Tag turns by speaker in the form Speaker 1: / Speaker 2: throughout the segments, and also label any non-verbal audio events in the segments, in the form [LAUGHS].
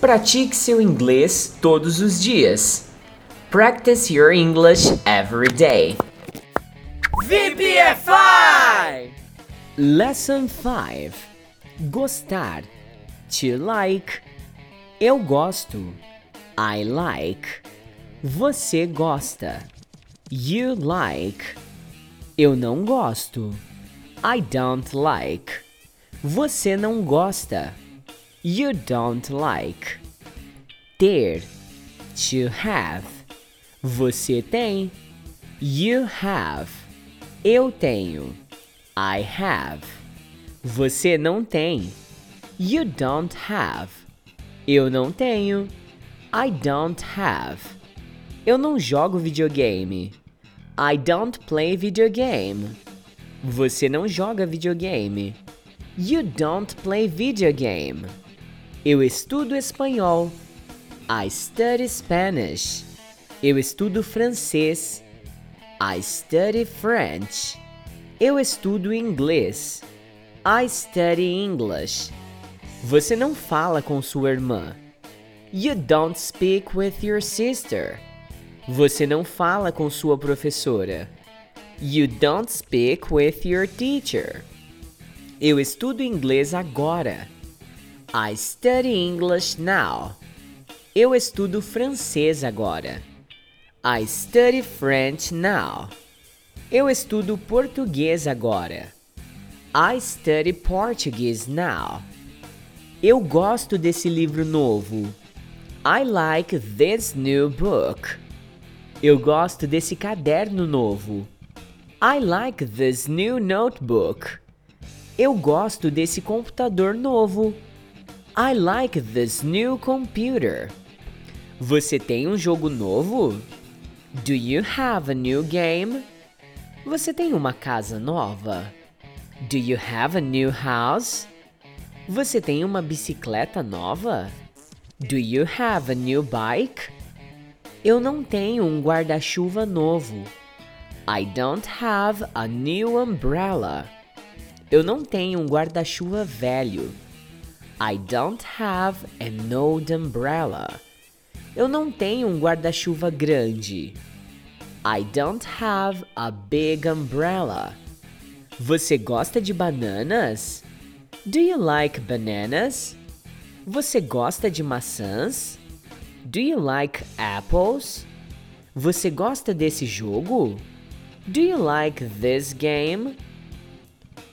Speaker 1: Pratique seu inglês todos os dias. Practice your English every day.
Speaker 2: VPFI!
Speaker 3: Lesson 5 Gostar. To like. Eu gosto. I like. Você gosta. You like. Eu não gosto. I don't like. Você não gosta You don't like Ter To have Você tem You have Eu tenho I have. Você não tem. You don't have. Eu não tenho. I don't have. Eu não jogo videogame. I don't play videogame. Você não joga videogame. You don't play videogame. Eu estudo espanhol. I study Spanish. Eu estudo francês. I study French. Eu estudo inglês. I study English. Você não fala com sua irmã. You don't speak with your sister. Você não fala com sua professora. You don't speak with your teacher. Eu estudo inglês agora. I study English now. Eu estudo francês agora. I study French now. Eu estudo português agora. I study Portuguese now. Eu gosto desse livro novo. I like this new book. Eu gosto desse caderno novo. I like this new notebook. Eu gosto desse computador novo. I like this new computer. Você tem um jogo novo? Do you have a new game? Você tem uma casa nova? Do you have a new house? Você tem uma bicicleta nova? Do you have a new bike? Eu não tenho um guarda-chuva novo. I don't have a new umbrella. Eu não tenho um guarda-chuva velho. I don't have an old umbrella. Eu não tenho um guarda-chuva grande. I don't have a big umbrella. Você gosta de bananas? Do you like bananas? Você gosta de maçãs? Do you like apples? Você gosta desse jogo? Do you like this game?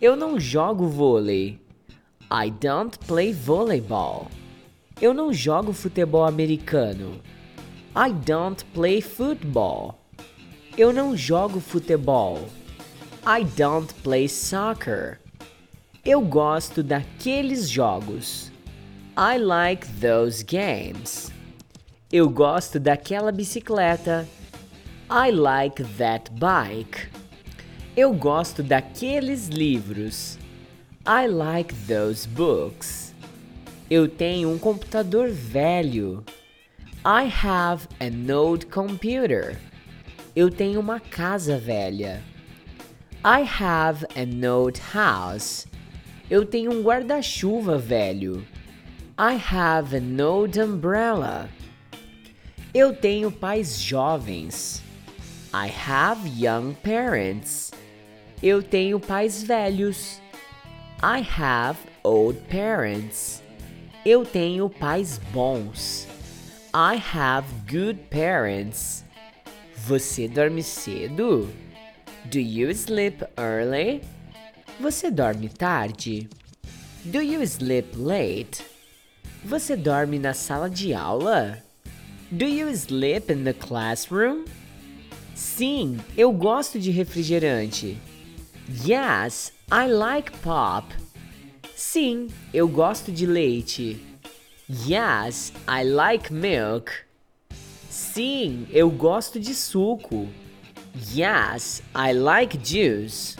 Speaker 3: Eu não jogo vôlei. I don't play volleyball. Eu não jogo futebol americano. I don't play football. Eu não jogo futebol. I don't play soccer. Eu gosto daqueles jogos. I like those games. Eu gosto daquela bicicleta. I like that bike. Eu gosto daqueles livros. I like those books. Eu tenho um computador velho. I have an old computer. Eu tenho uma casa velha. I have an old house. Eu tenho um guarda-chuva velho. I have an old umbrella. Eu tenho pais jovens. I have young parents. Eu tenho pais velhos. I have old parents. Eu tenho pais bons. I have good parents. Você dorme cedo? Do you sleep early? Você dorme tarde? Do you sleep late? Você dorme na sala de aula? Do you sleep in the classroom? Sim, eu gosto de refrigerante. Yes, I like pop. Sim, eu gosto de leite. Yes, I like milk. Sim, eu gosto de suco. Yes, I like juice.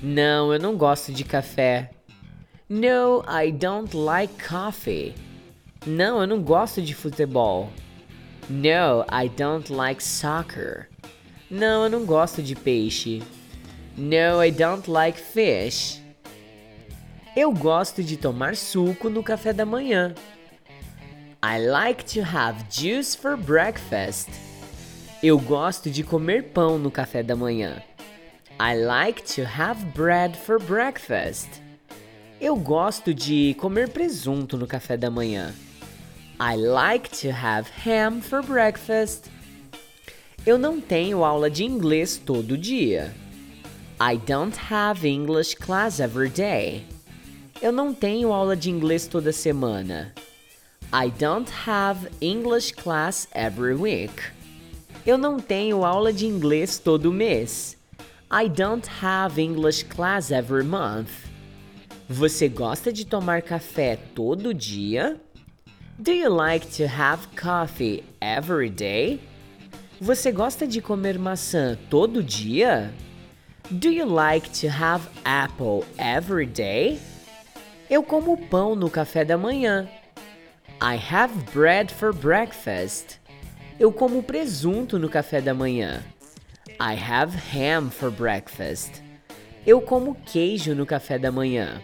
Speaker 3: Não, eu não gosto de café. No, I don't like coffee. Não, eu não gosto de futebol. No, I don't like soccer. Não, eu não gosto de peixe. No, I don't like fish. Eu gosto de tomar suco no café da manhã. I like to have juice for breakfast. Eu gosto de comer pão no café da manhã. I like to have bread for breakfast. Eu gosto de comer presunto no café da manhã. I like to have ham for breakfast. Eu não tenho aula de inglês todo dia. I don't have English class every day. Eu não tenho aula de inglês toda semana. I don't have English class every week. Eu não tenho aula de inglês todo mês. I don't have English class every month. Você gosta de tomar café todo dia? Do you like to have coffee every day? Você gosta de comer maçã todo dia? Do you like to have apple every day? Eu como pão no café da manhã. I have bread for breakfast. Eu como presunto no café da manhã. I have ham for breakfast. Eu como queijo no café da manhã.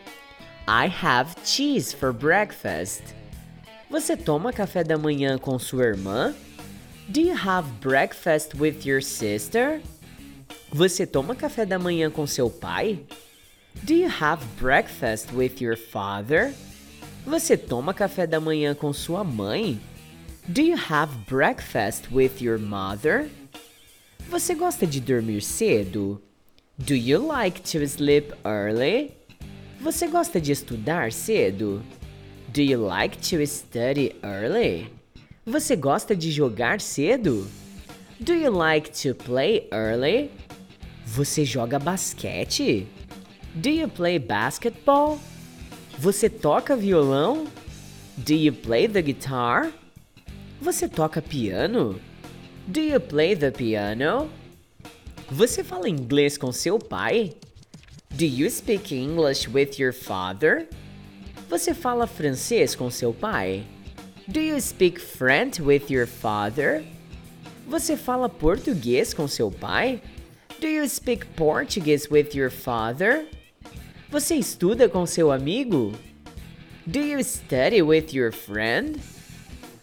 Speaker 3: I have cheese for breakfast. Você toma café da manhã com sua irmã? Do you have breakfast with your sister? Você toma café da manhã com seu pai? Do you have breakfast with your father? Você toma café da manhã com sua mãe? Do you have breakfast with your mother? Você gosta de dormir cedo? Do you like to sleep early? Você gosta de estudar cedo? Do you like to study early? Você gosta de jogar cedo? Do you like to play early? Você joga basquete? Do you play basketball? Você toca violão? Do you play the guitar? Você toca piano? Do you play the piano? Você fala inglês com seu pai? Do you speak English with your father? Você fala francês com seu pai? Do you speak French with your father? Você fala português com seu pai? Do you speak Portuguese with your father? Você estuda com seu amigo? Do you study with your friend?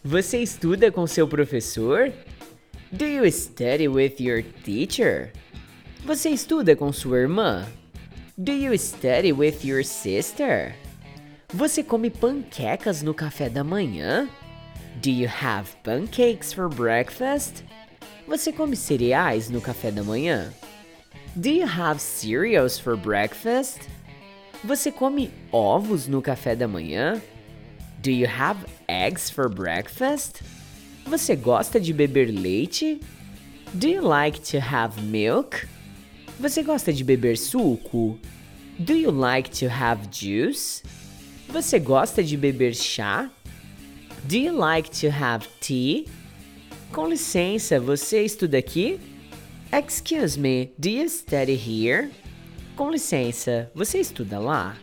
Speaker 3: Você estuda com seu professor? Do you study with your teacher? Você estuda com sua irmã? Do you study with your sister? Você come panquecas no café da manhã? Do you have pancakes for breakfast? Você come cereais no café da manhã? Do you have cereals for breakfast? Você come ovos no café da manhã? Do you have eggs for breakfast? Você gosta de beber leite? Do you like to have milk? Você gosta de beber suco? Do you like to have juice? Você gosta de beber chá? Do you like to have tea? Com licença, você estuda aqui? Excuse me, do you study here? Com licença, você estuda lá?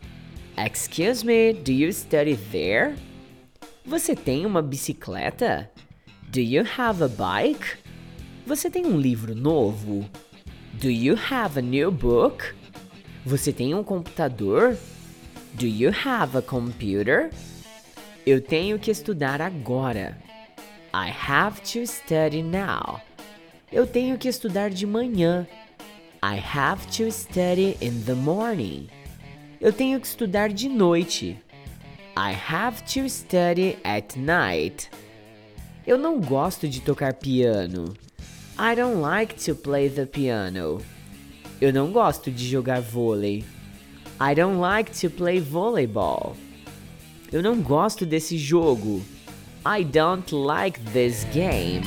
Speaker 3: Excuse me, do you study there? Você tem uma bicicleta? Do you have a bike? Você tem um livro novo? Do you have a new book? Você tem um computador? Do you have a computer? Eu tenho que estudar agora. I have to study now. Eu tenho que estudar de manhã. I have to study in the morning. Eu tenho que estudar de noite. I have to study at night. Eu não gosto de tocar piano. I don't like to play the piano. Eu não gosto de jogar vôlei. I don't like to play volleyball. Eu não gosto desse jogo. I don't like this game.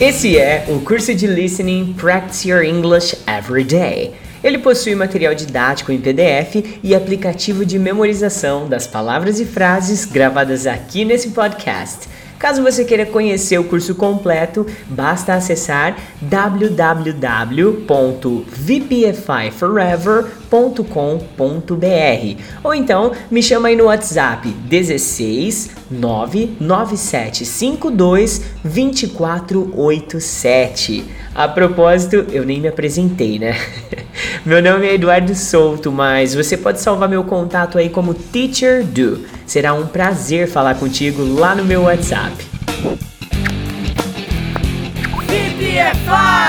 Speaker 1: Esse é o curso de Listening Practice Your English Every Day. Ele possui material didático em PDF e aplicativo de memorização das palavras e frases gravadas aqui nesse podcast. Caso você queira conhecer o curso completo, basta acessar www.vpfiforever.com.br ou então me chama aí no WhatsApp 16 99752 2487. A propósito, eu nem me apresentei, né? [LAUGHS] Meu nome é Eduardo Souto, mas você pode salvar meu contato aí como Teacher Do. Será um prazer falar contigo lá no meu WhatsApp.
Speaker 3: VPFI!